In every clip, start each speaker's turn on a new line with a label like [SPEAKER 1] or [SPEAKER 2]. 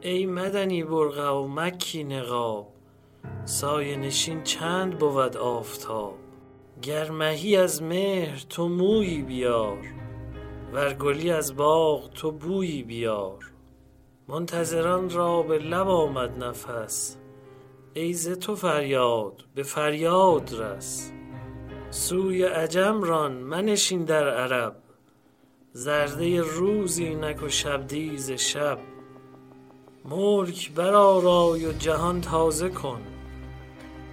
[SPEAKER 1] ای مدنی برقع و مکی نقاب سایه نشین چند بود آفتاب. گر مهی از مهر تو مویی بیار ور گلی از باغ تو بویی بیار. منتظران را به لب آمد نفس ای ز تو فریاد به فریاد رس. سوی عجم ران منشین در عرب زرده روز اینک و شبدیز شب. ملک برآرای و جهان تازه کن.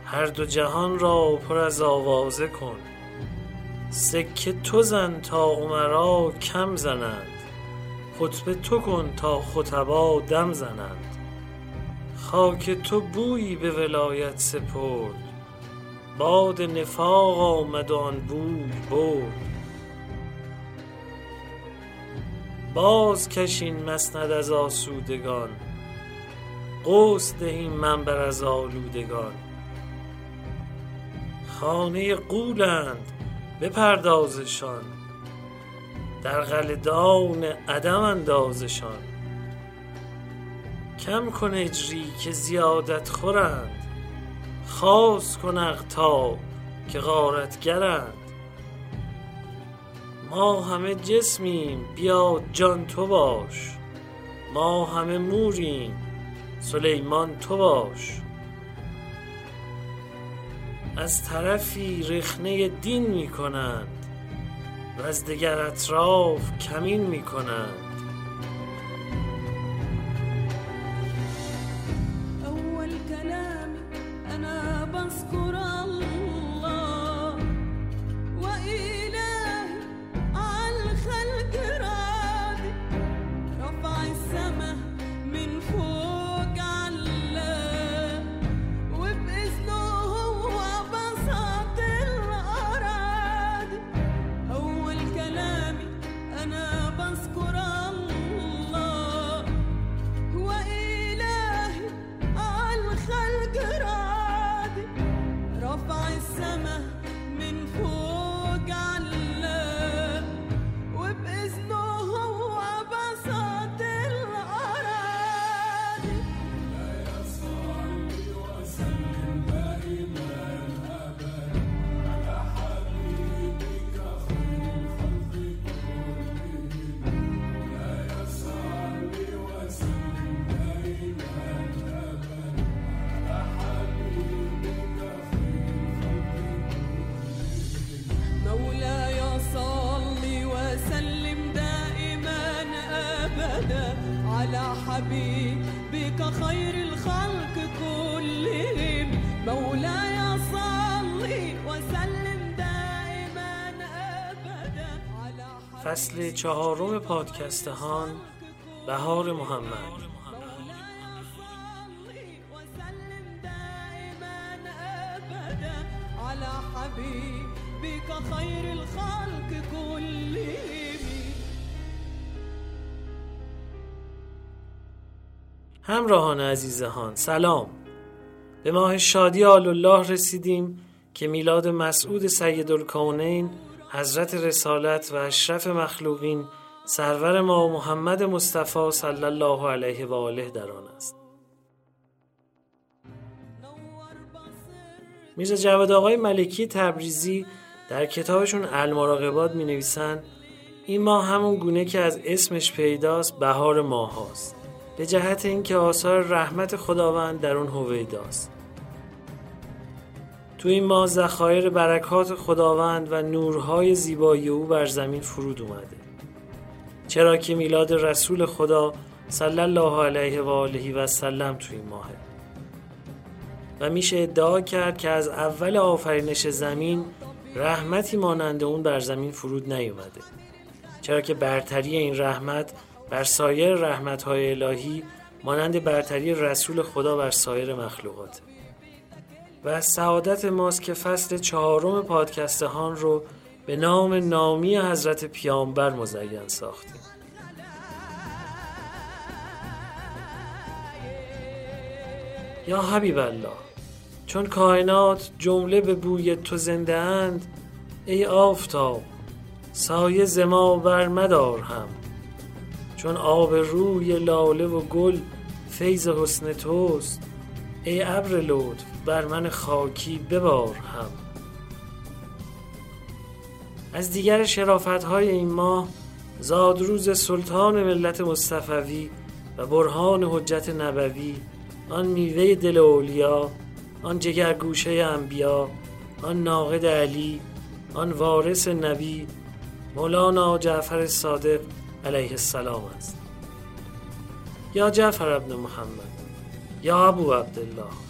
[SPEAKER 1] هر دو جهان را پر از آوازه کن. سکه تو زن تا امرا کم زنند. خطبه تو کن تا خطبا دم زنند. خاک تو بویی به ولایت سپرد. باد نفاق آمد و آن بوی برد. باز کشین مسند از آسودگان. غوث دهیم منبر از آلودگان. خانه غولند بپردازشان. در قلدان عدم اندازشان. کم کن اجری که زیادت خورند. خاص کن اقطاب که غارتگرند. ما همه جسمیم بیا جان تو باش. ما همه موریم سلیمان تو باش. از طرفی رخنه دین می کنند و از دگر اطراف کمین می کنند فصل چهارم پادکستهان بهار محمد. همراهان عزیزهان سلام. به ماه شادی آل الله رسیدیم که میلاد مسعود سید الکونین حضرت رسالت و اشرف مخلوقین سرور ما محمد مصطفی صلی الله علیه و آله در آن است. میرزا جواد آقای ملکی تبریزی در کتابشون المراقبات می نویسن این ماه همون گونه که از اسمش پیداست بهار ماه هاست به جهت اینکه آثار رحمت خداوند در اون هویداست. تو این ماه ذخایر برکات خداوند و نورهای زیبایی او بر زمین فرود اومده. چرا که میلاد رسول خدا صلی الله علیه و آله و سلم تو این ماهه و میشه ادعا کرد که از اول آفرینش زمین رحمتی مانند اون بر زمین فرود نیومده. چرا که برتری این رحمت بر سایر رحمتهای الهی مانند برتری رسول خدا بر سایر مخلوقات و سعادت ماست که فصل چهارم پادکستهان رو به نام نامی حضرت پیامبر مزین ساختیم. یا حبیب الله چون کائنات جمله به بوی تو زنده اند ای آفتاب سایه زما بر مدار هم. چون آب روی لاله و گل فیض حسن توست ای ابر لطف بر من خاکی ببار هم. از دیگر شرافت های این ماه زادروز سلطان ملت مصطفوی و برهان حجت نبوی آن میوه دل اولیا آن جگرگوشه انبیا آن ناقد علی آن وارث نبی مولانا جعفر صادق علیه السلام است. یا جعفر ابن محمد یا ابو عبدالله.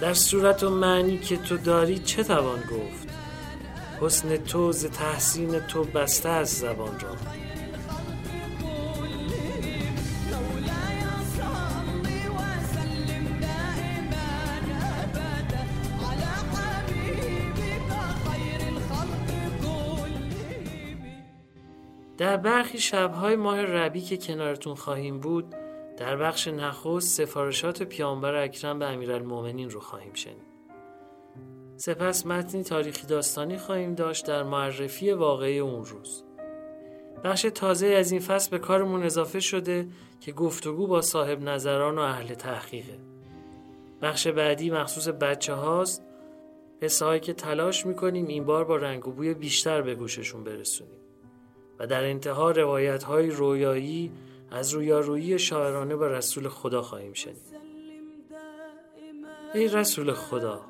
[SPEAKER 1] در صورت و معنی که تو داری چه توان گفت؟ حسن تو ز تحسین تو بسته از زبان را. در برخی شبهای ماه ربی که کنارتون خواهیم بود در بخش نخست سفارشات پیامبر اکرم به امیرالمؤمنین رو خواهیم شنید. سپس متنی تاریخی داستانی خواهیم داشت در معرفی واقعی اون روز. بخش تازه از این فصل به کارمون اضافه شده که گفتگو با صاحب نظران و اهل تحقیقه. بخش بعدی مخصوص بچه هاست هایی که تلاش می‌کنیم این بار با رنگ و بوی بیشتر به گوششون برسونیم. و در انتها روایت های رویایی از رویارویی شاعرانه با رسول خدا خواهیم شنید. ای رسول خدا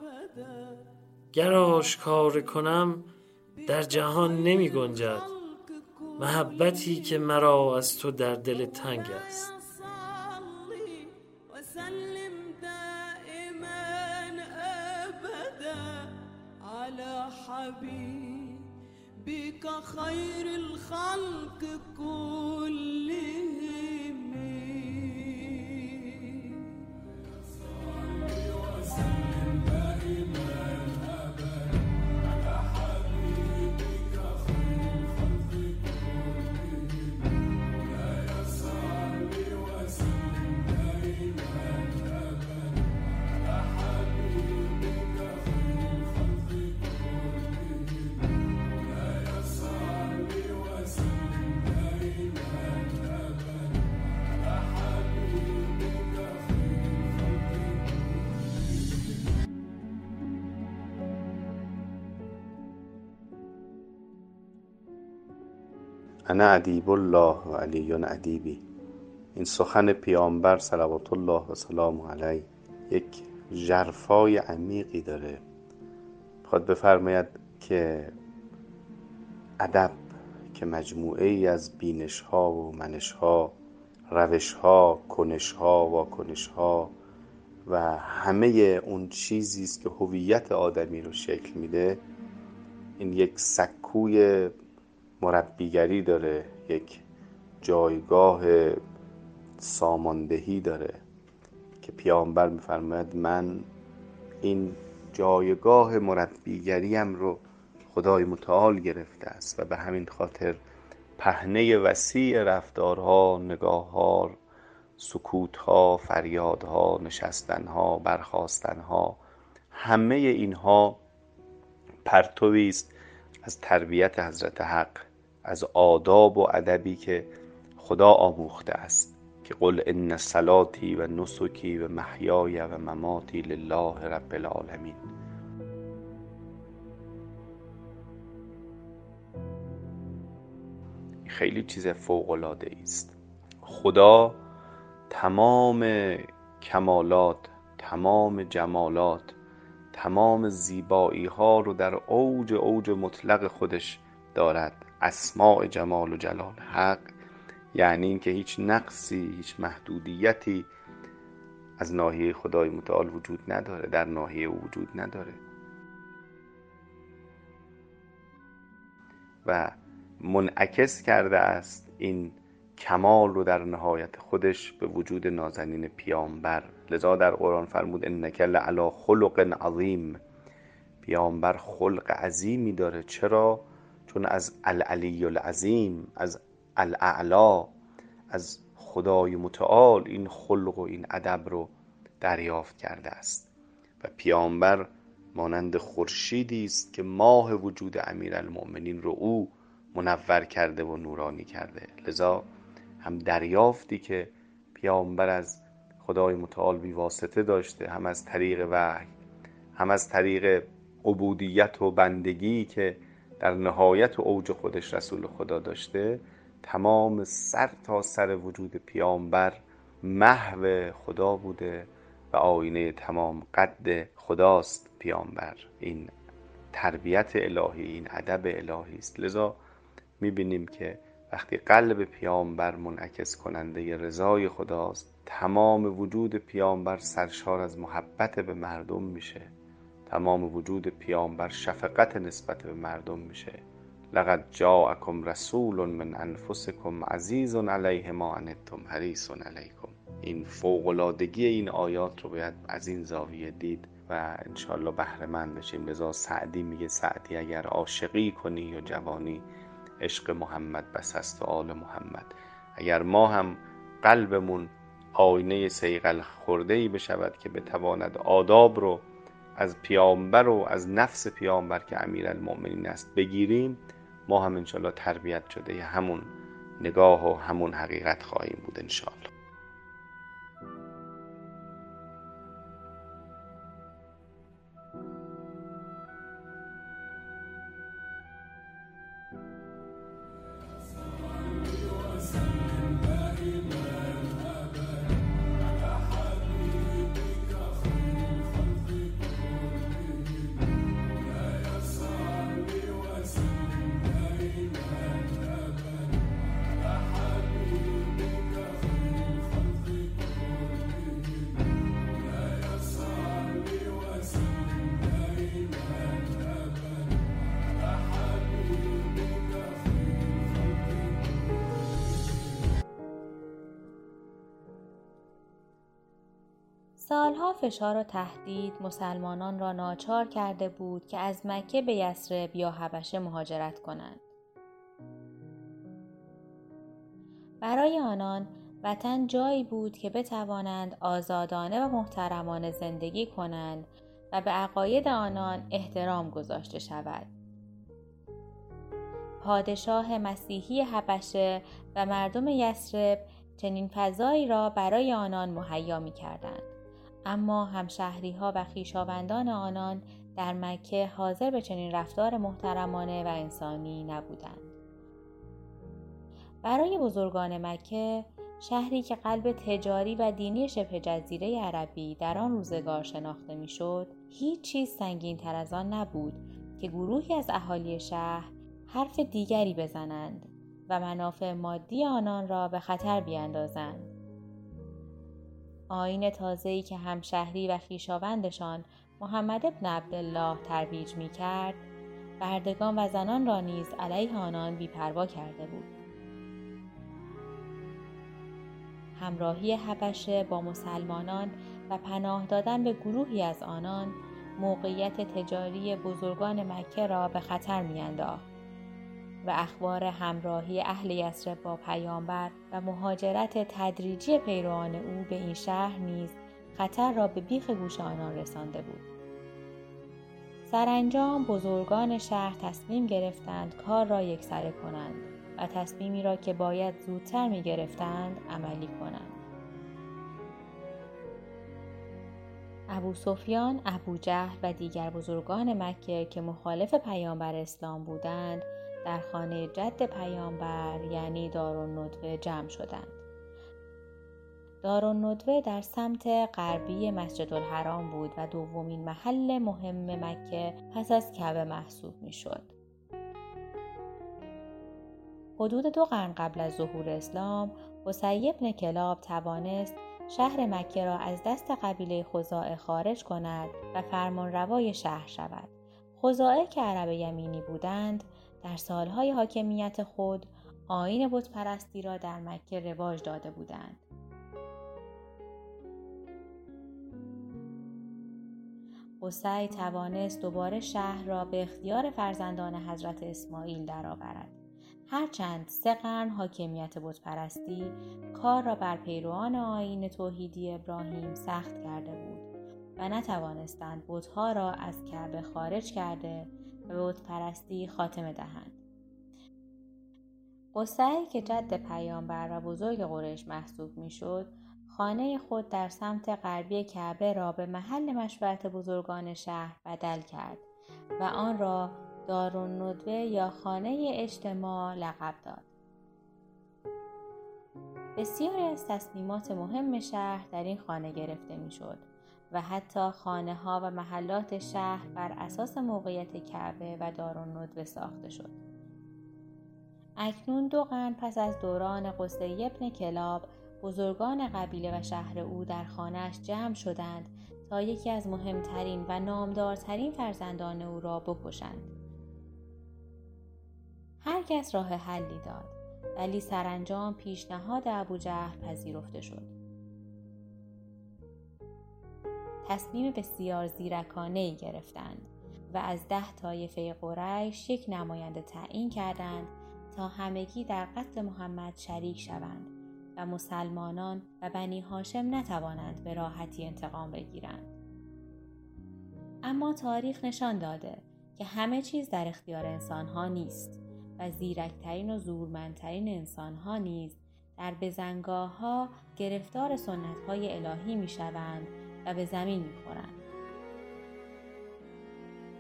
[SPEAKER 1] گر آشکار کنم در جهان نمی گنجد. محبتی که مرا از تو در دل تنگ است.
[SPEAKER 2] الخلق كلهم
[SPEAKER 3] انا ادیب الله و علی ادیبی. این سخن پیامبر صلوات الله و سلام علیه یک ژرفای عمیقی داره. خواهد بفرماید که ادب که مجموعه ای از بینش ها و منش ها روش ها کنش ها واکنش ها و همه اون چیزی است که هویت آدمی رو شکل میده این یک سکوی مربیگری داره یک جایگاه ساماندهی داره که پیامبر میفرماید من این جایگاه مربیگریم رو خدای متعال گرفته است و به همین خاطر پهنه وسیع رفتارها نگاهها سکوتها فریادها نشستنها برخاستنها همه اینها پرتوی است از تربیت حضرت حق. از آداب و ادبی که خدا آموخته است که قل ان صلاتی و نسکی و محیای و مماتی لله رب العالمین. خیلی چیز فوق العاده است. خدا تمام کمالات تمام جمالات تمام زیبایی ها رو در اوج اوج مطلق خودش دارد. اسماع جمال و جلال حق یعنی اینکه هیچ نقصی هیچ محدودیتی از ناحیه خدای متعال وجود نداره در ناحیه او وجود نداره. و منعکس کرده است این کمال رو در نهایت خودش به وجود نازنین پیامبر. لذا در قرآن فرمود انک لعلی خلق عظیم. پیامبر خلق عظیمی داره. چرا؟ چون از العلی العظیم از الاعلا از خدای متعال این خلق و این ادب رو دریافت کرده است. و پیامبر مانند خورشیدی است که ماه وجود امیرالمؤمنین رو او منور کرده و نورانی کرده. لذا هم دریافتی که پیامبر از خدای متعال بی واسطه داشته هم از طریق وحی هم از طریق عبودیت و بندگی که در نهایت و اوج خودش رسول خدا داشته تمام سر تا سر وجود پیامبر محو خدا بوده و آینه تمام قد خداست پیامبر. این تربیت الهی این ادب الهی است. لذا می‌بینیم که وقتی قلب پیامبر منعکس کننده رضای خداست تمام وجود پیامبر سرشار از محبت به مردم میشه. تمام وجود پیامبر شفقت نسبت به مردم میشه. لقد جاءکم رسول من انفسکم عزیز علیه ما عنتم حریص علیکم. این فوقلادگی این آیات رو باید از این زاویه دید و انشالله بهره مند بشیم. لذا سعدی میگه سعدی اگر عاشقی کنی یا جوانی عشق محمد بس است و آل محمد. اگر ما هم قلبمون آینه سیقل خورده ای بشود که بتواند آداب رو از پیامبر و از نفس پیامبر که امیر المؤمنین است بگیریم ما هم انشالله تربیت شده همون نگاه و همون حقیقت خواهیم بود انشالله
[SPEAKER 4] فشار و تهدید مسلمانان را ناچار کرده بود که از مکه به یثرب یا حبشه مهاجرت کنند. برای آنان وطن جایی بود که بتوانند آزادانه و محترمانه زندگی کنند و به عقاید آنان احترام گذاشته شود. پادشاه مسیحی حبشه و مردم یثرب چنین فضایی را برای آنان مهیا می کردند. اما همشهریها و خویشاوندان آنان در مکه حاضر به چنین رفتار محترمانه و انسانی نبودند. برای بزرگان مکه شهری که قلب تجاری و دینی شبه جزیره عربی در آن روزگار شناخته می‌شد هیچ چیز سنگین تر از آن نبود که گروهی از اهالی شهر حرف دیگری بزنند و منافع مادی آنان را به خطر بیاندازند آین تازه‌ای که همشهری و خیشاوندشان محمد ابن عبدالله ترویج می کرد بردگان و زنان را نیز علیه آنان بیپروا کرده بود. همراهی حبشه با مسلمانان و پناه دادن به گروهی از آنان موقعیت تجاری بزرگان مکه را به خطر میانداخت. و اخبار همراهی اهل یسرب با پیامبر و مهاجرت تدریجی پیروان او به این شهر نیز خطر را به بیخ گوش آنان رسانده بود سرانجام بزرگان شهر تصمیم گرفتند کار را یکسره کنند و تصمیمی را که باید زودتر می گرفتند عملی کنند. ابو سفیان، ابو جهل و دیگر بزرگان مکه که مخالف پیامبر اسلام بودند در خانه جد پیامبر یعنی دارالندوه جمع شدند. دارالندوه در سمت غربی مسجد الحرام بود و دومین محل مهم مکه پس از کعبه محسوب می شد. حدود دو قرن قبل از ظهور اسلام حسی ابن کلاب توانست شهر مکه را از دست قبیله خزاعه خارج کند و فرمان روای شهر شود. خزاعه که عرب یمینی بودند در سالهای حاکمیت خود آین بتپرستی را در مکه رواج داده بودند. قصی توانست دوباره شهر را به اختیار فرزندان حضرت اسماعیل درآورد. هرچند سه قرن حاکمیت بتپرستی کار را بر پیروان آین توحیدی ابراهیم سخت کرده بود و نتوانستند بتها را از کعبه خارج کرده و پرستی خاتمه دهند. قصه که جد پیامبر و بزرگ قریش محسوب می‌شد خانه خود در سمت غربی کعبه را به محل مشورت بزرگان شهر بدل کرد و آن را دارالندوه یا خانه اجتماع لقب داد. بسیاری از تصمیمات مهم شهر در این خانه گرفته می‌شد و حتی خانه ها و محلات شهر بر اساس موقعیت کعبه و دارالندوه ساخته شد. اکنون دو قرن پس از دوران قصه ابن کلاب بزرگان قبیله و شهر او در خانهاش جمع شدند تا یکی از مهمترین و نامدارترین فرزندان او را بکشند. هر کس راه حلی داد ولی سرانجام پیشنهاد ابوجهل پذیرفته شد. تصمیم بسیار زیرکانه ای گرفتند و از ده طایفه قریش یک نماینده تعیین کردند تا همگی در قتل محمد شریک شوند و مسلمانان و بنی هاشم نتوانند به راحتی انتقام بگیرند. اما تاریخ نشان داده که همه چیز در اختیار انسانها نیست و زیرکترین و زورمندترین انسانها نیز در بزنگاه ها گرفتار سنت های الهی می شوند و به زمین می خورند.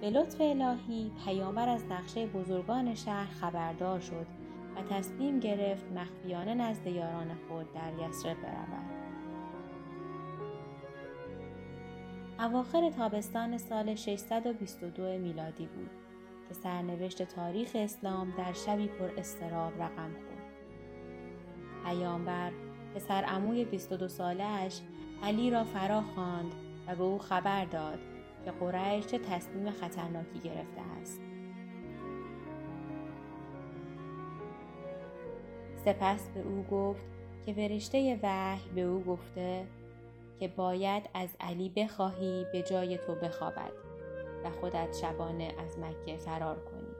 [SPEAKER 4] به لطف الهی پیامبر از نقشه بزرگان شهر خبردار شد و تصمیم گرفت مخفیانه نزد یاران خود در یسرب برود. اواخر تابستان سال 622 میلادی بود که سرنوشت تاریخ اسلام در شبی پر استراب رقم خورد. پیامبر پسر عموی 22 سالش علی را فرا خواند و به او خبر داد که قریش چه تصمیم خطرناکی گرفته است. سپس به او گفت که فرشته وحی به او گفته که باید از علی بخواهی به جای تو بخوابد و خودت شبانه از مکه فرار کنی.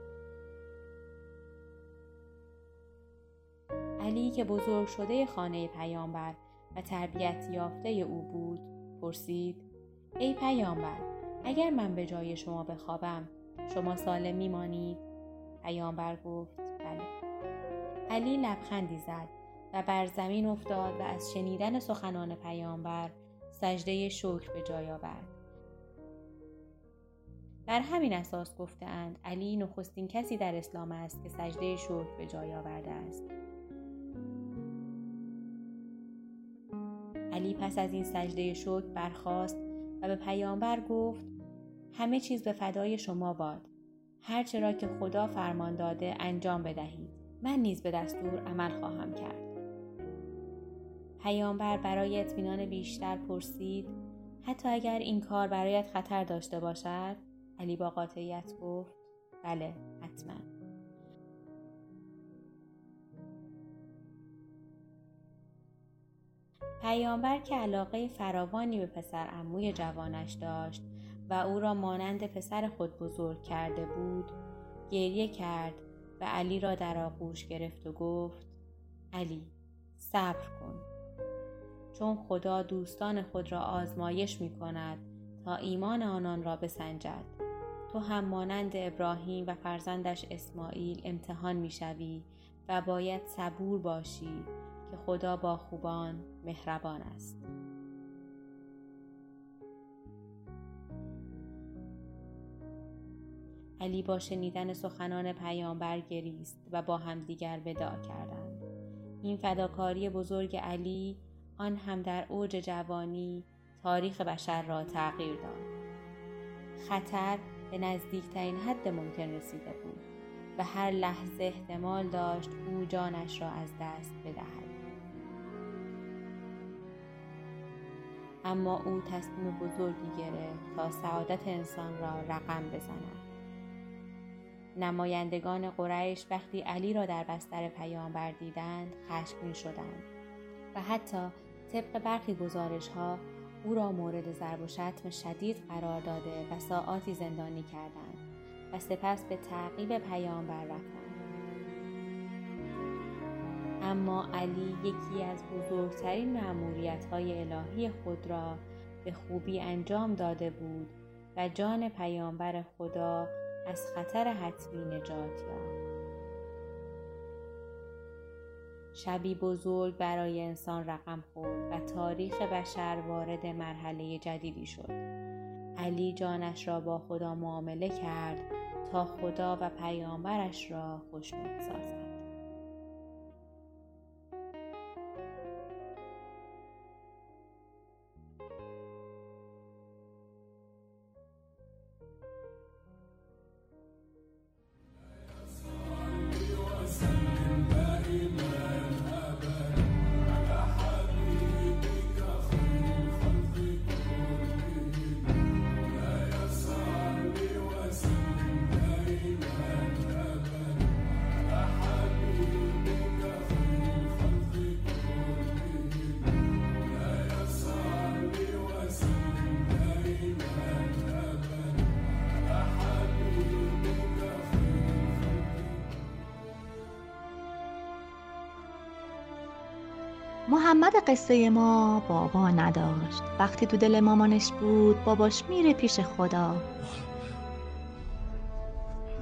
[SPEAKER 4] علی که بزرگ شده خانه پیامبر و تربیت یافته او بود پرسید ای پیامبر اگر من به جای شما بخوابم شما سالم میمانید؟ پیامبر گفت بله. علی لبخندی زد و بر زمین افتاد و از شنیدن سخنان پیامبر سجده شکر به جای آورد. بر همین اساس گفتهاند علی نخستین کسی در اسلام است که سجده شکر به جای آورده است. علی پس از این سجده شکر برخاست و به پیامبر گفت همه چیز به فدای شما باد. هرچه را که خدا فرمان داده انجام بدهید. من نیز به دستور عمل خواهم کرد. پیامبر برای اطمینان بیشتر پرسید حتی اگر این کار برایت خطر داشته باشد؟ علی با قاطعیت گفت بله حتما. پیامبر که علاقه فراوانی به پسر اموی جوانش داشت و او را مانند پسر خود بزرگ کرده بود گریه کرد و علی را در آغوش گرفت و گفت علی صبر کن. چون خدا دوستان خود را آزمایش می کند تا ایمان آنان را بسنجد تو هم مانند ابراهیم و فرزندش اسماعیل امتحان می شوی و باید صبور باشی که خدا با خوبان مهربان است. علی با شنیدن سخنان پیامبر گریست و با همدیگر وداع کردند. این فداکاری بزرگ علی آن هم در اوج جوانی تاریخ بشر را تغییر داد. خطر به نزدیکترین حد ممکن رسیده بود و هر لحظه احتمال داشت او جانش را از دست بدهد. اما او تصمیم بزرگی گرفت تا سعادت انسان را رقم بزند. نمایندگان قریش وقتی علی را در بستر پیامبر دیدند خشمگین شدند و حتی طبق برخی گزارش ها او را مورد ضرب و شتم شدید قرار داده و ساعاتی زندانی کردند و سپس به تعقیب پیامبر رفتند. اما علی یکی از بزرگترین معمولیت های الهی خود را به خوبی انجام داده بود و جان پیامبر خدا از خطر حتمی نجات یافت شبی بزرگ برای انسان رقم خورد و تاریخ بشر وارد مرحله جدیدی شد. علی جانش را با خدا معامله کرد تا خدا و پیامبرش را خوشنود سازد.
[SPEAKER 5] محمد قصه ما بابا نداشت. وقتی تو دل مامانش بود باباش میره پیش خدا.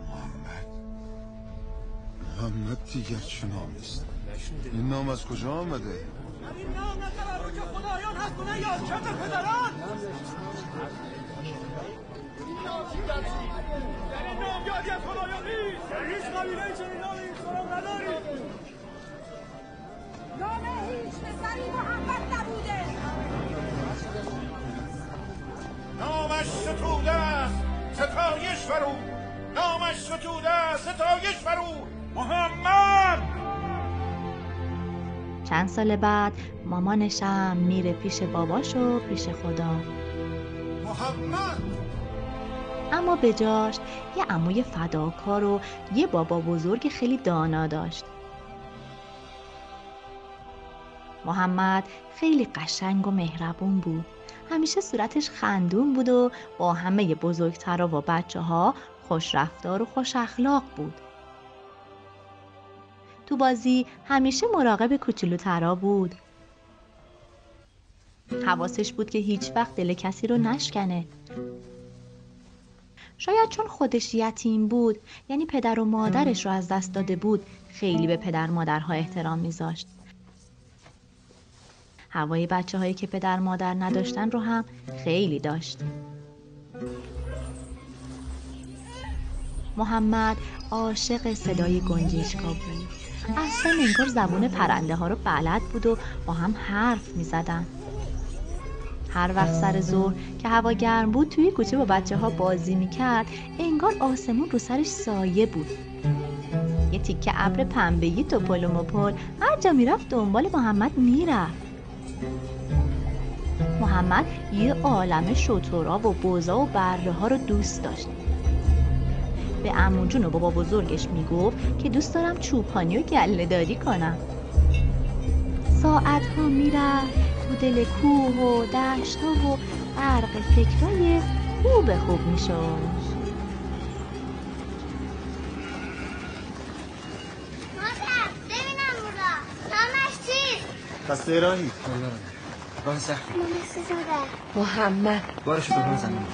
[SPEAKER 6] محمد. محمد دیگر چه نامی است؟ این نام از کجا آمده؟
[SPEAKER 7] این نام نه تبرک خدایان هست و نه یادکرد پدران. در این نام یادی از خدایان نیست. در هیچ قبیله چنین نامی سلام نداریم.
[SPEAKER 8] نام هیچ پسری محمد نبوده
[SPEAKER 7] نامش ستوده است ستایش فرو. نامش ستوده است ستایش فرو. محمد!
[SPEAKER 5] چند سال بعد مامانشم میره پیش باباش و پیش خدا.
[SPEAKER 6] محمد!
[SPEAKER 5] اما به جاش یه عموی فداکار و یه بابا بزرگ خیلی دانا داشت. محمد خیلی قشنگ و مهربون بود. همیشه صورتش خندون بود و با همه بزرگترا و بچه ها خوش رفتار و خوش اخلاق بود. تو بازی همیشه مراقب کوچولوترا بود. حواسش بود که هیچ وقت دل کسی رو نشکنه. شاید چون خودش یتیم بود یعنی پدر و مادرش رو از دست داده بود خیلی به پدر مادرها احترام میذاشت. هوای بچه هایی که پدر مادر نداشتن رو هم خیلی داشت. محمد عاشق صدای گنجشکا بود. اصلا انگار زبون پرنده ها رو بلد بود و با هم حرف می زدن. هر وقت سر ظهر که هوا گرم بود توی کوچه با بچه ها بازی می کرد انگار آسمون رو سرش سایه بود. یه تیکه ابر پنبهی توپل و مپل هر جا می‌رفت دنبال محمد می‌رفت. محمد یه عالم شطورا و بوزا و بره ها رو دوست داشت. به امونجون و بابا بزرگش می‌گفت که دوست دارم چوپانی و گله داری کنم. ساعت ها می‌رفت تو دل کوه و دشت ها و غرق فکرای خوب خوب می‌شد
[SPEAKER 8] مادر ببینم بودا نامش چیست
[SPEAKER 9] خسته راهی
[SPEAKER 10] راه سختی محمد. بارشو به زمین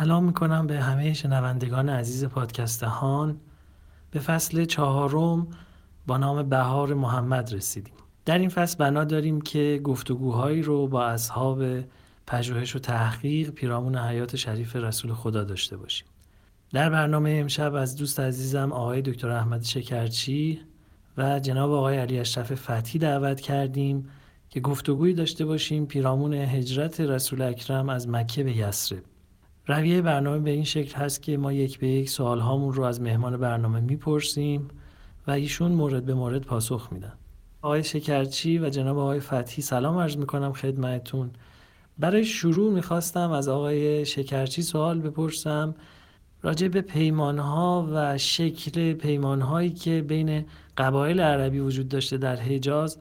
[SPEAKER 1] سلام می‌کنم به همه شنوندگان عزیز پادکست هان به فصل چهارم با نام بهار محمد رسیدیم. در این فصل بنا داریم که گفتگوهایی رو با اصحاب پژوهش و تحقیق پیرامون حیات شریف رسول خدا داشته باشیم. در برنامه امشب از دوست عزیزم آقای دکتر احمد شکرچی و جناب آقای علی اشرف فتحی دعوت کردیم که گفتگویی داشته باشیم پیرامون هجرت رسول اکرم از مکه به یسرب رویه برنامه به این شکل هست که ما یک به یک سوال هامون رو از مهمان برنامه می‌پرسیم و ایشون مورد به مورد پاسخ میدن. آقای شکرچی و جناب آقای فتحی سلام عرض می‌کنم خدمتتون. برای شروع می‌خواستم از آقای شکرچی سوال بپرسم. راجع به پیمانها و شکل پیمانهایی که بین قبایل عربی وجود داشته در حجاز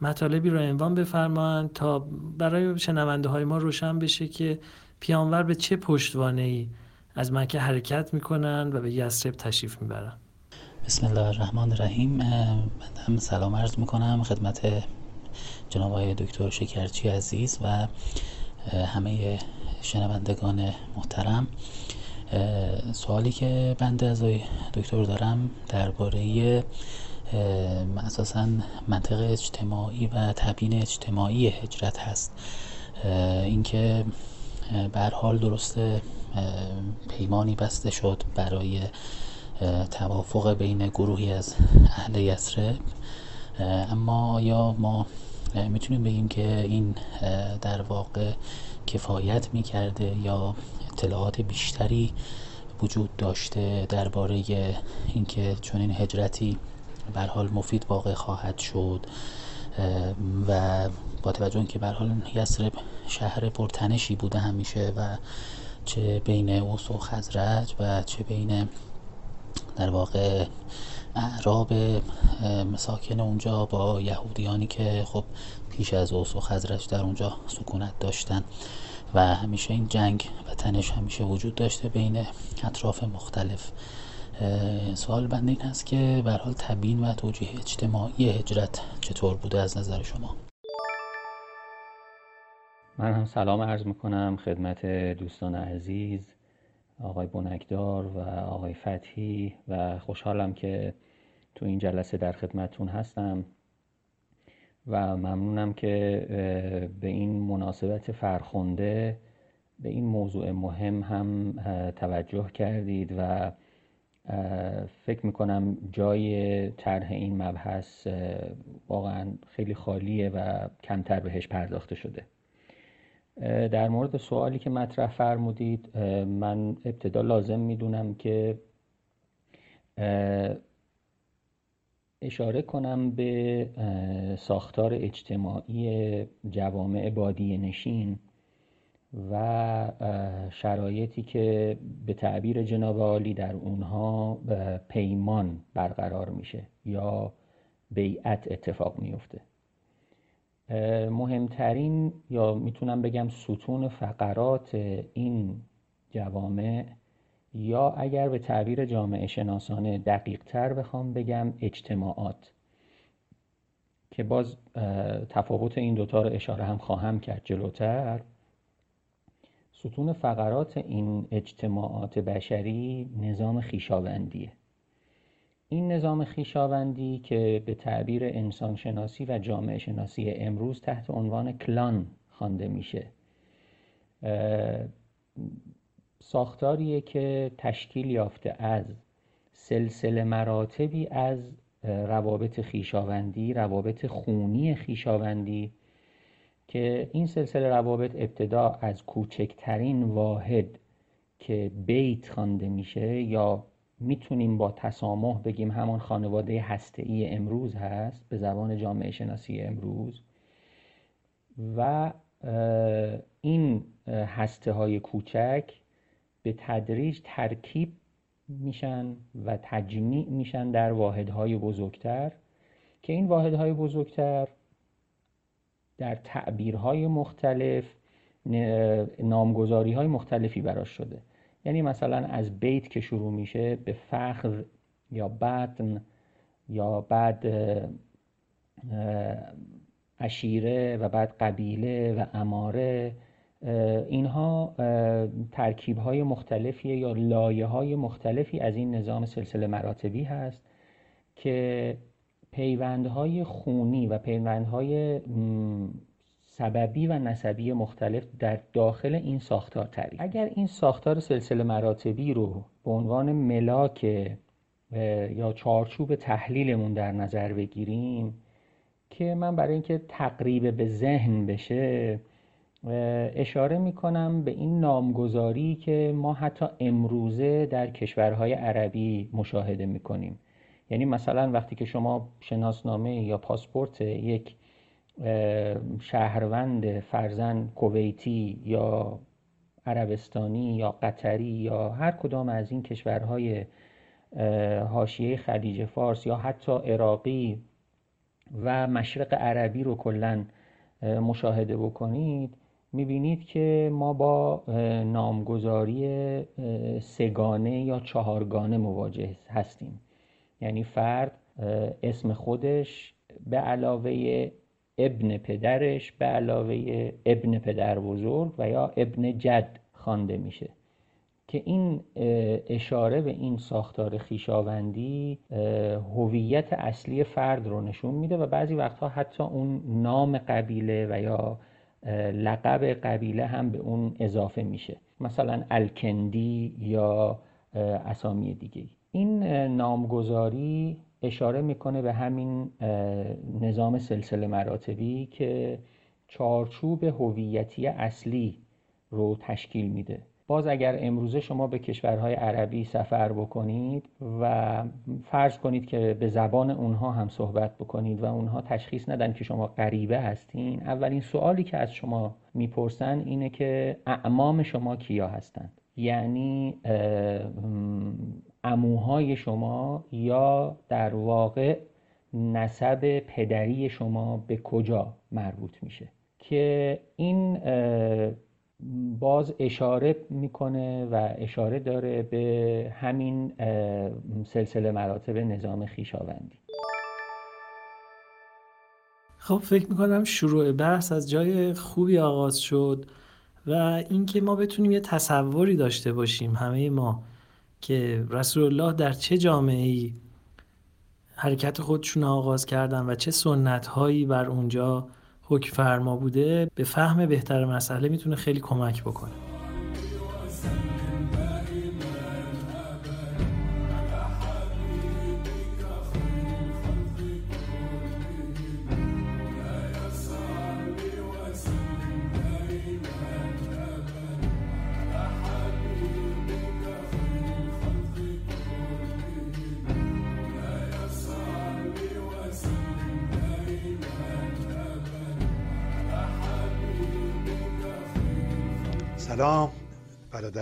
[SPEAKER 1] مطالبی را عنوان بفرمایند تا برای شنونده های ما روشن بشه که پیامور به چه پشتوانه ای از مکه حرکت می‌کنن و به یسرب تشریف می‌برن؟
[SPEAKER 9] بسم الله الرحمن الرحیم. من سلام عرض می‌کنم خدمت جناب آقای دکتر شکرچی عزیز و همه شنوندگان محترم. سوالی که بنده از دکتر دارم درباره اساسا منطق اجتماعی و تبیین اجتماعی هجرت هست. اینکه به حال درسته پیمانی بسته شد برای توافق بین گروهی از اهل یسرب اما آیا ما می‌تونیم بگیم که این در واقع کفایت می‌کرده یا اطلاعات بیشتری وجود داشته درباره اینکه چون این هجرتی بر حال مفید واقع خواهد شد؟ و با توجه که بر حال یسرب شهر پرتنشی بوده همیشه و چه بین اوس و خزرج و چه بین در واقع اعراب مساکن اونجا با یهودیانی که خب پیش از اوس و خزرج در اونجا سکونت داشتن و همیشه این جنگ و تنش همیشه وجود داشته بین اطراف مختلف. سوال بنده این هست که به حال و توجیه اجتماعی هجرت چطور بوده از نظر شما؟
[SPEAKER 11] من هم سلام عرض می‌کنم خدمت دوستان عزیز آقای بنکدار و آقای فتحی و خوشحالم که تو این جلسه در خدمتون هستم و ممنونم که به این مناسبت فرخنده به این موضوع مهم هم توجه کردید و فکر می‌کنم جای طرح این مبحث واقعا خیلی خالیه و کمتر بهش پرداخته شده. در مورد سوالی که مطرح فرمودید من ابتدا لازم می‌دونم که اشاره کنم به ساختار اجتماعی جوامع بادی نشین و شرایطی که به تعبیر جناب عالی در اونها پیمان برقرار میشه یا بیعت اتفاق میفته مهمترین یا می‌تونم بگم ستون فقرات این جوامع یا اگر به تعبیر جامعه شناسانه دقیق تر بخوام بگم اجتماعات که باز تفاوت این دوتا رو اشاره هم خواهم کرد جلوتر. ستون فقرات این اجتماعات بشری نظام خیشاوندیه. این نظام خیشاوندی که به تعبیر انسان شناسی و جامعه شناسی امروز تحت عنوان کلان خوانده میشه ساختاریه که تشکیل یافته از سلسله مراتبی از روابط خیشاوندی روابط خونی خیشاوندی که این سلسله روابط ابتدا از کوچکترین واحد که بیت خوانده میشه یا می‌تونیم با تسامح بگیم همون خانواده هسته ای امروز هست به زبان جامعه شناسی امروز. و این هسته های کوچک به تدریج ترکیب میشن و تجمیع میشن در واحدهای بزرگتر که این واحدهای بزرگتر در تعبیرهای مختلف نامگذاری های مختلفی براش شده. یعنی مثلا از بیت که شروع میشه به فخر یا بطن یا بعد اشیره و بعد قبیله و اماره اینها ترکیب های مختلفی یا لایه های مختلفی از این نظام سلسله مراتبی هست که پیوندهای خونی و پیوندهای سببی و نسبی مختلف در داخل این ساختار تعریف اگر این ساختار سلسله مراتبی رو به عنوان ملاک یا چارچوب تحلیلمون در نظر بگیریم که من برای اینکه تقریب به ذهن بشه اشاره می‌کنم به این نامگذاری که ما حتی امروزه در کشورهای عربی مشاهده می‌کنیم. یعنی مثلا وقتی که شما شناسنامه یا پاسپورت یک شهروند فرزن کویتی یا عربستانی یا قطری یا هر کدام از این کشورهای حاشیه خلیج فارس یا حتی عراقی و مشرق عربی رو کلا مشاهده بکنید می‌بینید که ما با نامگذاری سگانه یا چهارگانه مواجه هستیم. یعنی فرد اسم خودش به علاوه ابن پدرش به علاوه ابن پدر بزرگ و یا ابن جد خوانده میشه. که این اشاره به این ساختار خیشاوندی هویت اصلی فرد رو نشون میده و بعضی وقتها حتی اون نام قبیله و یا لقب قبیله هم به اون اضافه میشه. مثلا الکندی یا اسامی دیگه این نامگذاری اشاره می‌کنه به همین نظام سلسله مراتبی که چارچوب هویتی اصلی رو تشکیل میده. باز اگر امروزه شما به کشورهای عربی سفر بکنید و فرض کنید که به زبان اونها هم صحبت بکنید و اونها تشخیص ندن که شما غریبه هستین اولین سوالی که از شما می‌پرسن اینه که اعمام شما کیا هستند؟ یعنی اموهای شما یا در واقع نسب پدری شما به کجا مربوط میشه که این باز اشاره می‌کنه و اشاره داره به همین سلسله مراتب نظام خیشاوندی
[SPEAKER 1] خب فکر می‌کنم شروع بحث از جای خوبی آغاز شد و اینکه ما بتونیم یه تصوری داشته باشیم همه ما. که رسول الله در چه جامعه ای حرکت خودشون آغاز کردن و چه سنت هایی بر اونجا حکم فرما بوده به فهم بهتر مسئله می‌تونه خیلی کمک بکنه.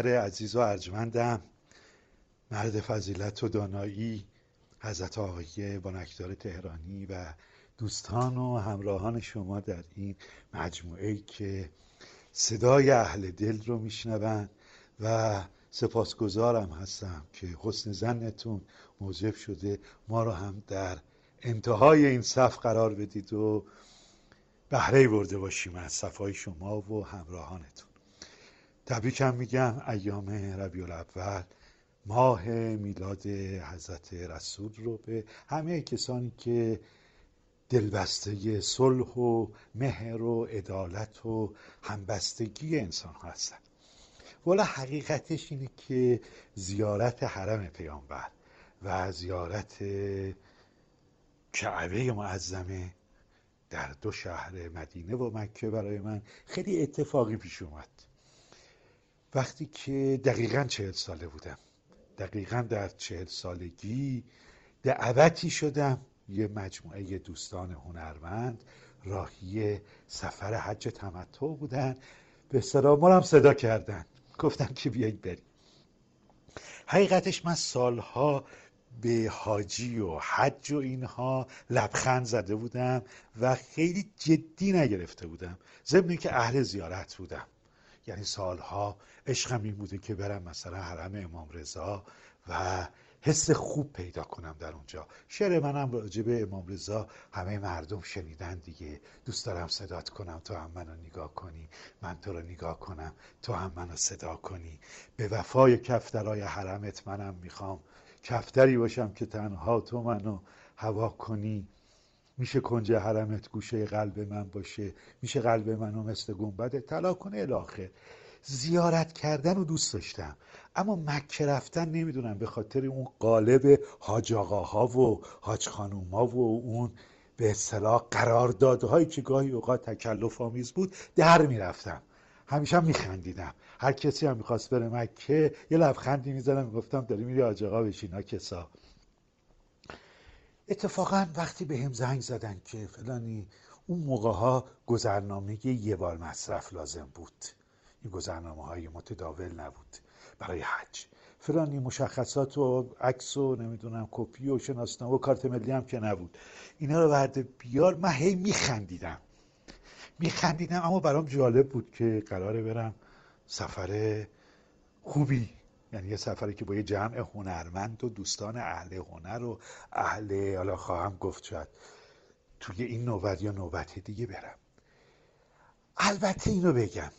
[SPEAKER 12] برادر عزیز و ارجمندم مرد فضیلت و دانایی حضرت آقای بانکدار تهرانی و دوستان و همراهان شما در این مجموعه که صدای اهل دل رو میشنوند و سپاسگزارم هستم که حسن زنتون موجب شده ما رو هم در انتهای این صف قرار بدید و بهره برده باشیم از صفای شما و همراهانتون. تبریکم میگم ایام ربیع الاول ماه میلاد حضرت رسول رو به همه کسانی که دلبسته صلح و مهر و عدالت و همبستگی انسان هستن. والا حقیقتش اینه که زیارت حرم پیامبر و زیارت کعبه معظمه در دو شهر مدینه و مکه برای من خیلی اتفاقی پیش اومد. وقتی که دقیقا چهل ساله بودم. دقیقا در چهل سالگی دعوتی شدم یه مجموعه دوستان هنرمند راهی سفر حج تمتع بودن. به سلام هم صدا کردن. گفتن که بیایید بریم. حقیقتش من سالها به حاجی و حج و اینها لبخند زده بودم و خیلی جدی نگرفته بودم. ضمن که اهل زیارت بودم. یعنی سالها عشقم این بوده که برم مثلا حرم امام رضا و حس خوب پیدا کنم در اونجا. شعر منم راجع به امام رضا همه مردم شنیدن دیگه. دوست دارم صدات کنم. تو هم منو نگاه کنی. من تو رو نگاه کنم. تو هم منو صدا کنی. به وفای کفترای حرمت منم می‌خوام. کفتری باشم که تنها تو منو هوا کنی. میشه کنج حرمت گوشه قلب من باشه میشه قلب منو مثل گنبد طلا کنه الاخر زیارت کردن رو دوست داشتم اما مکه رفتن نمی‌دونم به خاطر اون قالب حاج آقاها و حاج خانوما و اون به اصطلاح قراردادهایی که گاهی اوقات تکلف آمیز بود در می‌رفتم. همیشه هم میخندیدم. هر کسی هم می‌خواست بره مکه یه لبخندی می‌زدم می‌گفتم داری میری حاج آقا بشین کسا. اتفاقا وقتی به هم زنگ زدن که فلانی اون موقع ها گذرنامه یه بار مصرف لازم بود. این گذرنامه های متداول نبود. برای حج. فلانی مشخصات و عکس و نمی‌دونم کپی و شناسنامه و کارت ملی هم که نبود. اینا رو برده بیار من هی میخندیدم. میخندیدم اما برام جالب بود که قراره برم سفر خوبی یعنی یه سفری که با یه جمع هنرمند و دوستان اهل هنر و اهل حالا خواهم گفت شاید توی این نوبت یا نوبت دیگه برم. البته اینو بگم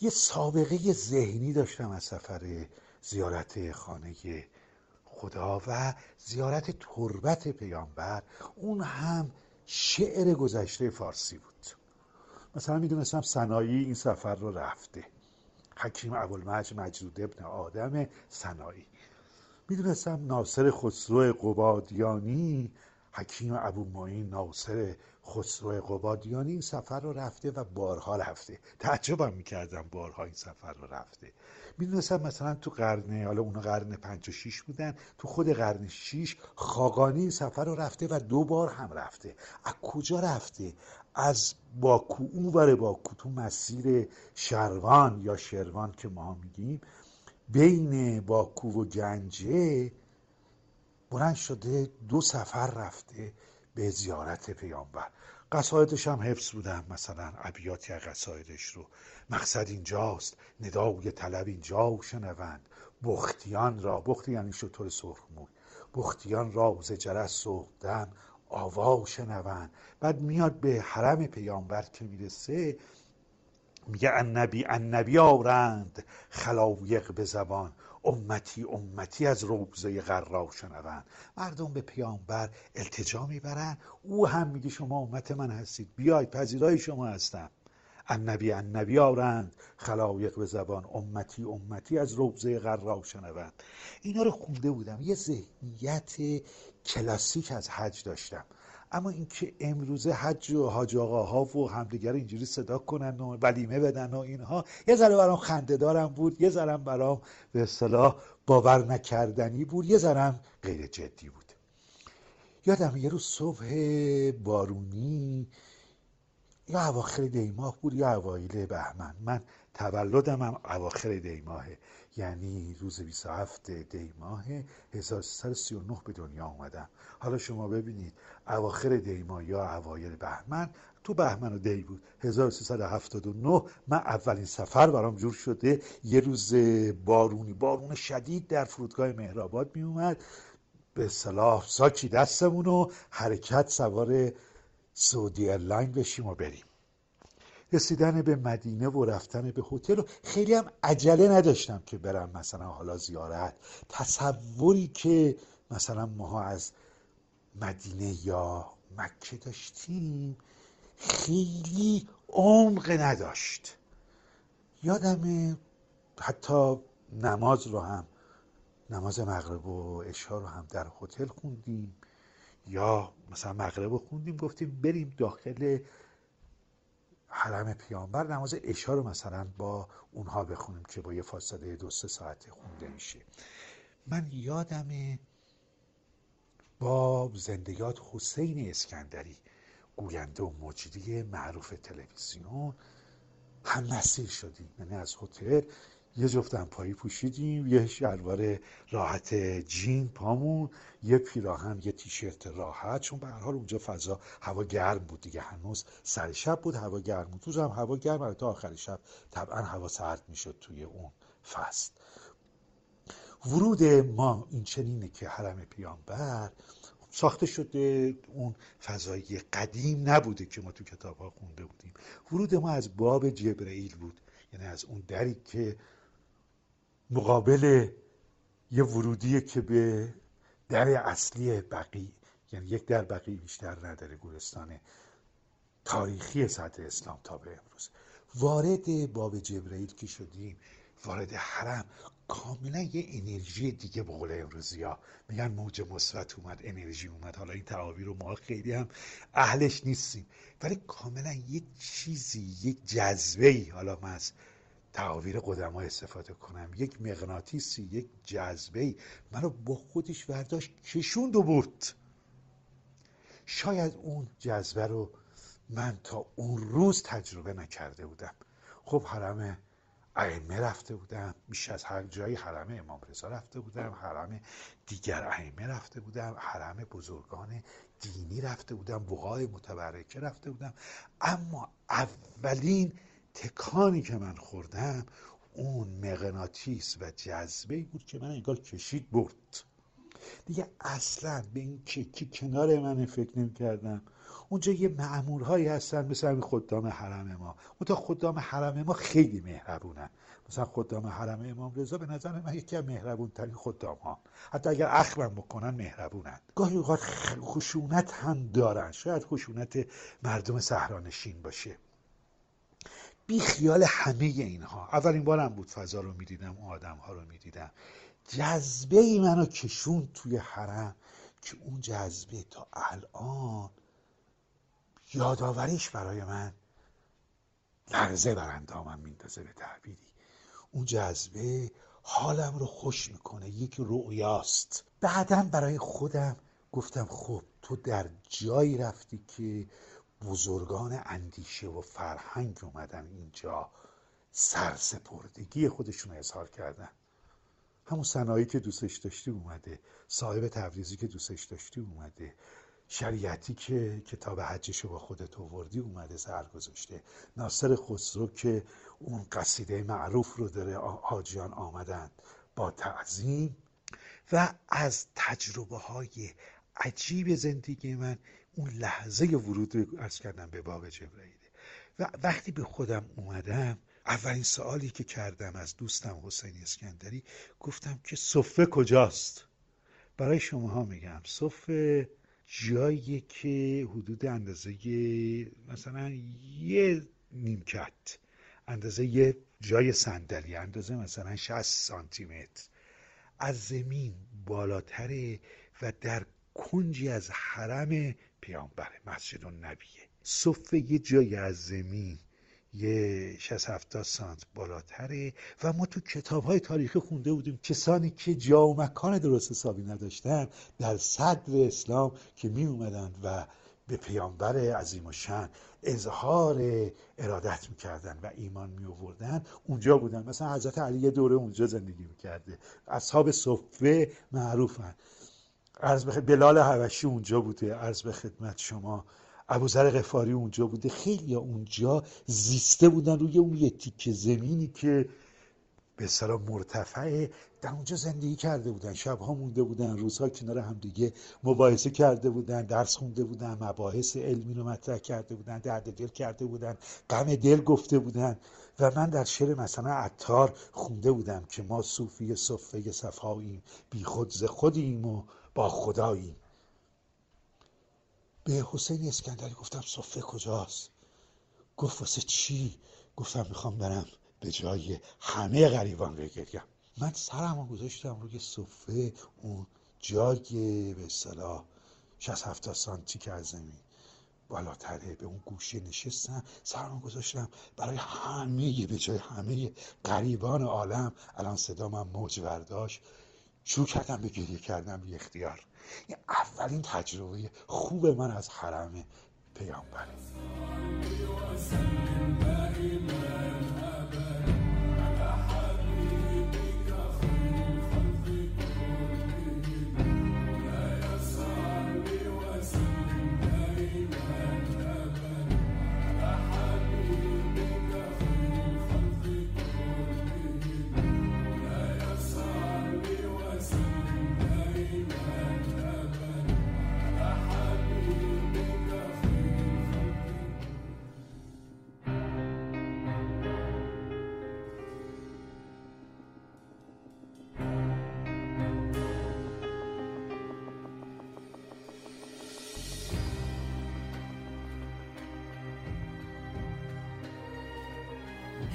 [SPEAKER 12] یه سابقه ذهنی داشتم از سفر زیارت خانه خدا و زیارت تربت پیامبر. اون هم شعر گذشته فارسی بود. مثلا می‌دونستم سنایی این سفر رو رفته. حکیم ابوالمج مجدود ابن آدم سنایی می‌دونستم ناصر خسرو قبادیانی حکیم ابو معین ناصر خسرو قبادیانی این سفر رو رفته و بارها رفته. تعجبم می‌کردم بارها این سفر رو رفته. می‌دونستم مثلا تو قرن حالا اونا قرن پنج و شیش بودن تو خود قرن شیش خاقانی این سفر رو رفته و دو بار هم رفته. از کجا رفته؟ از باکو اون ور باکو تو مسیر شروان یا شروان که ما میگیم بین باکو و گنجه بلند شده دو سفر رفته به زیارت پیامبر. قصایدش هم حفظ بودم مثلا ابیاتی قصایدش رو. مقصد اینجاست. ندای طلب اینجا شنوند. بختیان را. بختی یعنی شطور سرخ موی. بختیان را ز جرس صبحدم آوا شنوند. بعد میاد به حرم پیامبر که می‌رسه میگه النبی النبی آورند خلایق به زبان. امتی امتی از روزه غرا شنوند. مردم به پیامبر التجا می‌برن او هم میگه شما امت من هستید. بیاید پذیرای شما هستم. النبی النبی آورند خلایق به زبان. امتی امتی از روزه غرا شنوند. اینا رو خونده بودم. یه ذهنیت کلاسیک از حج داشتم. اما اینکه امروزه حج و حاج آقاها و همدیگر اینجوری صدا کنن و ولیمه بدن و اینها یه ذره برام خنده دارم بود یه ذره برام به اصطلاح باور نکردنی بود یه ذره غیر جدی بود. یادم یه روز صبح بارونی یا اواخر دیماه بود یا اوایل بهمن. من تولدم هم اواخر دیماهه یعنی روز 27 دی ماه 1339 به دنیا آمدم حالا شما ببینید اواخر دی ماه یا اوایل بهمن تو بهمن و دی بود. 1379 من اولین سفر برام جور شده. یه روز بارونی بارون شدید در فرودگاه مهرآباد می اومد. به صلاح ساچی دستمون و حرکت سوار سعودی ایرلاین بشیم و بریم. رسیدن به مدینه و رفتن به هتل خیلی هم عجله نداشتم که برم مثلا حالا زیارت. تصوری که مثلا ماها از مدینه یا مکه داشتیم خیلی عمق نداشت. یادم حتی نماز رو هم نماز مغرب و عشا رو هم در هتل خوندیم یا مثلا مغرب رو خوندیم گفتیم بریم داخل حرم پیامبر نماز عشا رو مثلا با اونها بخونیم که با یه فاصله دو سه ساعت خونده میشه. من یادم با زندگیات حسین اسکندری گوینده و مجری معروف تلویزیون هم مسیر شدیم. یعنی از هتل یه جفت پایی پوشیدیم یه شلوار راحت جین پامون یه پیراهن یه تیشرت راحت چون به هر حال اونجا فضا هوا گرم بود دیگه هنوز سر شب بود هوا گرم بود. تو هم هوا گرم تا آخر شب طبعا هوا سرد می‌شد توی اون فصل. ورود ما این چنینه که حرم پیامبر ساخته شده اون فضایی قدیم نبوده که ما تو کتاب ها خونده بودیم. ورود ما از باب جبرئیل بود یعنی از اون دری که مقابل یه ورودیه که به در اصلی بقی یعنی یک در بقی بیشتر نداره گورستان تاریخی صدر اسلام تا به امروز. وارد باب جبرئیل که شدیم وارد حرم کاملا یه انرژی دیگه به قول امروزی ها میگن موج مثبت اومد انرژی اومد. حالا این تعابیر رو ما خیلی هم اهلش نیستیم. ولی کاملا یه چیزی یک جذبه ای حالا من از تعابیر قدما استفاده کنم. یک مغناطیسی یک جذبه ای. منو با خودش برداشت کشوند و برد. شاید اون جذبه رو من تا اون روز تجربه نکرده بودم. خب حرم ائمه رفته بودم. بیش از هر جایی حرم امام رضا رفته بودم. حرم دیگر ائمه رفته بودم. حرم بزرگان دینی رفته بودم. بقای متبرکه رفته بودم. اما اولین تکانی که من خوردم اون مغناطیس و جذبه بود که من انگار کشید برد. دیگه اصلا به این که کنار من فکر نمی کردم اونجا یه معمورهایی هستن مثل همین خدام حرم ما. اون خدام حرم ما خیلی مهربونن. مثلا خدام حرم امام رضا به نظر من یکی مهربون ترین خدام ها حتی اگر اخمم بکنن مهربونن. گاهی اوقات خشونت هم دارن. شاید خشونت مردم سهرانشین باشه. بی خیال همه اینها. اولین بارم بود فضا رو می‌دیدم اون آدم ها رو می‌دیدم. جذبه ای منو کشون توی حرم که اون جذبه تا الان یادآوریش برای من لرزه بر اندامم میندازه به تعبیری. اون جذبه حالم رو خوش می‌کنه یک رؤیاست. بعدا برای خودم گفتم خب تو در جایی رفتی که بزرگان اندیشه و فرهنگ اومدن اینجا سرسپردگی خودشون اظهار کردن. همون صنایعی که دوستش داشتی اومده صاحب تبریزی که دوستش داشتی اومده شریعتی که کتاب حجش رو با خودت آوردی اومده سر گذاشته. ناصر خسرو که اون قصیده معروف رو داره حاجیان آمدند با تعظیم. و از تجربه های عجیب زندگی من اون لحظه ورود ارز کردم به باب جبرائیل و وقتی به خودم اومدم اولین سوالی که کردم از دوستم حسین اسکندری گفتم که صفه کجاست؟ برای شما ها میگم صفه جایی که حدود اندازه مثلا یه نیمکت اندازه یه جای صندلی اندازه مثلا 60 سانتی متر. از زمین بالاتره و در کنجی از حرم پیامبر مسجد النبیه. صفه یه جای از زمین یه 60 70 سانت بالاتره و ما تو کتاب های تاریخی خونده بودیم کسانی که جا و مکان درست حسابی نداشتن در صدر اسلام که می اومدن و به پیامبر عظیم و شن اظهار ارادت می‌کردن و ایمان می آوردن اونجا بودن. مثلا حضرت علی دوره اونجا زندگی می‌کرده. اصحاب صفه معروفن. عرض به بلال حبشی اونجا بوده عرض به خدمت شما. ابوذر غفاری اونجا بوده. خیلی اونجا زیسته بودن روی اون یه تیکه زمینی که به سلام مرتفعه در اونجا زندگی کرده بودن. شبها مونده بودن روزها کنار همدیگه مباحثه کرده بودن درس خونده بودن مباحث علمی رو مطرح کرده بودن درد دل کرده بودن غم دل گفته بودن. و من در شعر مثلا عطار خونده بودم که ما صوفی صفه صفاییم بی خود ز خودیم و با خداییم به حسین اسکندری گفتم صفه کجاست؟ گفت واسه چی؟ گفتم می‌خوام برم به جای همه غریبان بگریم من سرمو گذاشتم روی صفه اون جای به اصطلاح 60 70 سانتی که از زمین بالاتره به اون گوشه نشستم سرمو گذاشتم برای همه به جای همه غریبان عالم. الان صدا من موج برداشت شروع کردم به گریه کردم بی اختیار. این اولین تجربه خوب من از حرم پیامبر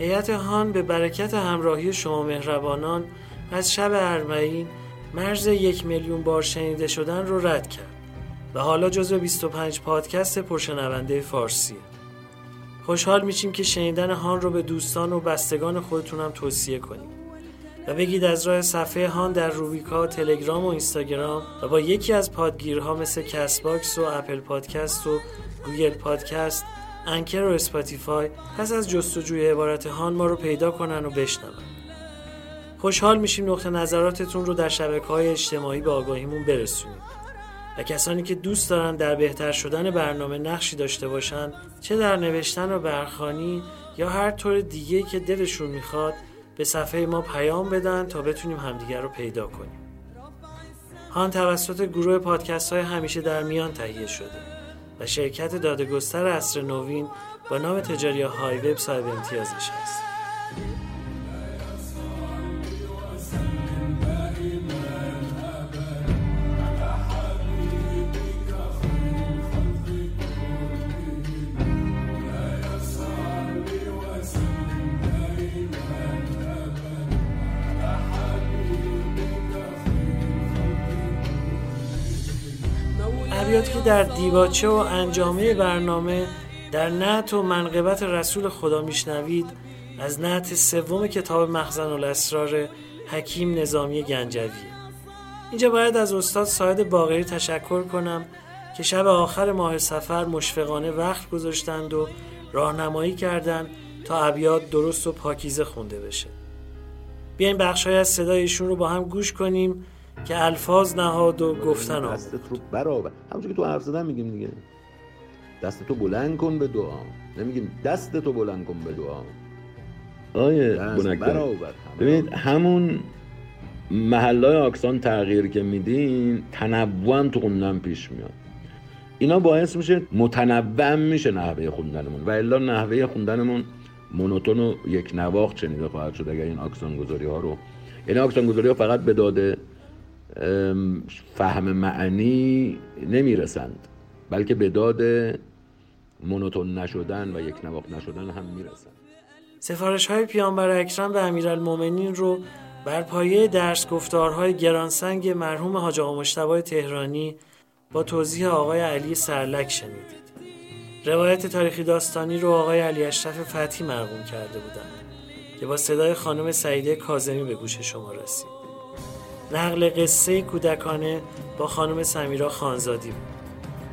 [SPEAKER 1] هیئت هان به برکت همراهی شما مهربانان از شب اربعین مرز یک میلیون بار شنیده شدن رو رد کرد و حالا جزو 25 پادکست پرشنونده فارسیه. خوشحال میشیم که شنیدن هان رو به دوستان و بستگان خودتونم توصیه کنیم. و بگید از راه صفحه هان در روبیکا، تلگرام و اینستاگرام و با یکی از پادگیرها مثل Castbox و Apple Podcast و Google Podcast، Anchor و Spotify پس از جستجوی عبارت هان ما رو پیدا کنن و بشنون. خوشحال میشیم نقطه نظراتتون رو در شبکه های اجتماعی به آگاهیمون برسونیم. و کسانی که دوست دارن در بهتر شدن برنامه نقشی داشته باشن چه در نوشتن و برخانی یا هر طور دیگه که دلشون می‌خواد به صفحه ما پیام بدن تا بتونیم همدیگر رو پیدا کنیم هان توسط گروه پادکست های همیشه در میان تهیه شده و شرکت دادگستر اصر نوین با نام تجاری های وب صاحب امتیازش است. در دیباچه و انجامه برنامه در نعت و منقبت رسول خدا میشنوید. از نعت سوم کتاب مخزن الاسرار حکیم نظامی گنجوی. اینجا باید از استاد ساید باقری تشکر کنم که شب آخر ماه سفر مشفقانه وقت گذاشتند و راهنمایی کردند تا ابیات درست و پاکیزه خونده بشه. بیاین بخشای از صدایشون رو با هم گوش کنیم. که الفاظ نهاد و گفتن آمد
[SPEAKER 13] دستت رو برآور همونجور که تو حرف زدن میگیم دیگه. دست تو بلند کن به دعا. نمیگیم دست تو بلند کن به دعا.
[SPEAKER 14] آیه
[SPEAKER 13] برآور
[SPEAKER 14] ببینید همون محلای آکسان تغییر که میدین تنوع تو خوندن پیش میاد. اینا باعث میشه متنوع میشه نحوه خوندنمون. و الا نحوه خوندنمون مونوتون و یک نواخت شنیده خواهد شد اگر این آکسان گذاری ها رو. یعنی آکسان گذاری ها فقط به داده فهم معنی نمی‌رسند بلکه به داد مونوتون نشدن و یک نواخت نشدن هم می‌رسند
[SPEAKER 1] سفارش های پیامبر اکرم به امیرالمومنین رو بر پایه درس گفتارهای گرانسنگ مرحوم حاج آقا مجتبی تهرانی با توضیح آقای علی سرلک شنیدید. روایت تاریخی داستانی رو آقای علی اشرف فتحی مرقوم کرده بودند که با صدای خانم سعیده کاظمی به گوش شما رسید. نقل قصه کودکانه با خانم سمیرا خانزادی بود.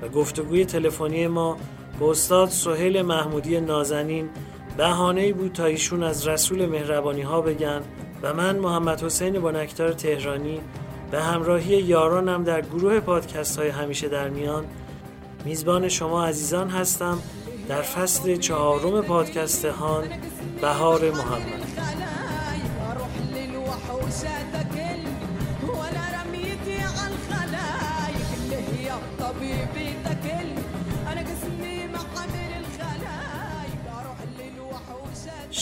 [SPEAKER 1] و گفتگوی تلفنی ما با استاد سهیل محمودی نازنین بهانه بود تا ایشون از رسول مهربانی ها بگن و من محمد حسین بنکدار تهرانی به همراهی یارانم در گروه پادکست های همیشه در میان میزبان شما عزیزان هستم در فصل چهارم پادکست هان بهار محمد.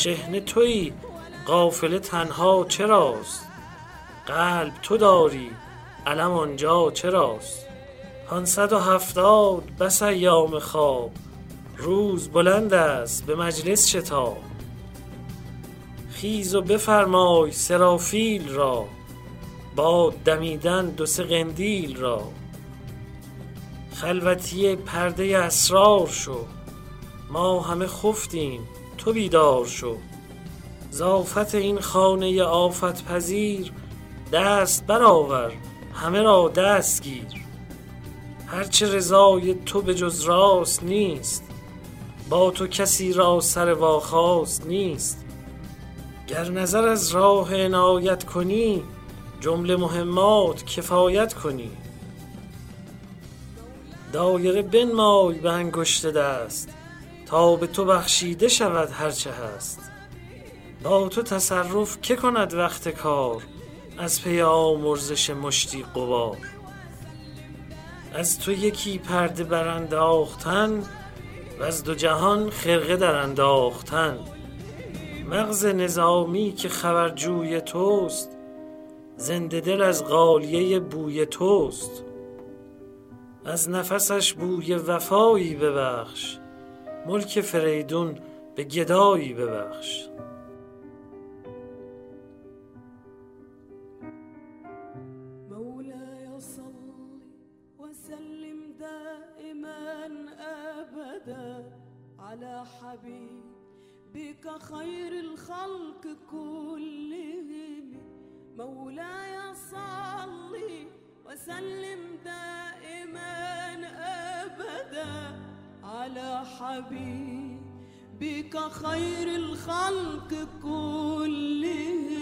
[SPEAKER 2] للوحوشات
[SPEAKER 1] شهن تویی قافله تنها چراست؟ قلب تو داری علم آنجا چراست؟ پانصد و هفتاد بس ایام خواب روز بلند است به مجلس شتاب. خیز و بفرمای سرافیل را باد دمیدن دو سه قندیل را. خلوتی پرده اسرار شو ما همه خفتیم. تو بیدار شو. زافت این خانه آفت پذیر دست برآور همه را دست گیر. هرچه رضای تو به جز راست نیست با تو کسی را سر واخواست نیست. گر نظر از راه عنایت کنی جمله مهمات کفایت کنی. دایره بنمای به انگشت دست تا به تو بخشیده شود هرچه هست. با تو تصرف که کند وقت کار؟ از پی آمرزش مشتی قبار از تو یکی پرده برانداختن و از دو جهان خرقه در انداختن مغز نظامی که خبرجوی توست زنده دل از غالیه بوی توست. از نفسش بوی وفایی ببخش ملک فریدون به گدایی ببخش.
[SPEAKER 2] على حبيبك خير الخلق كلهم. مولاي صلي وسلم دائما ابدا على حبيبك خير الخلق كلهم.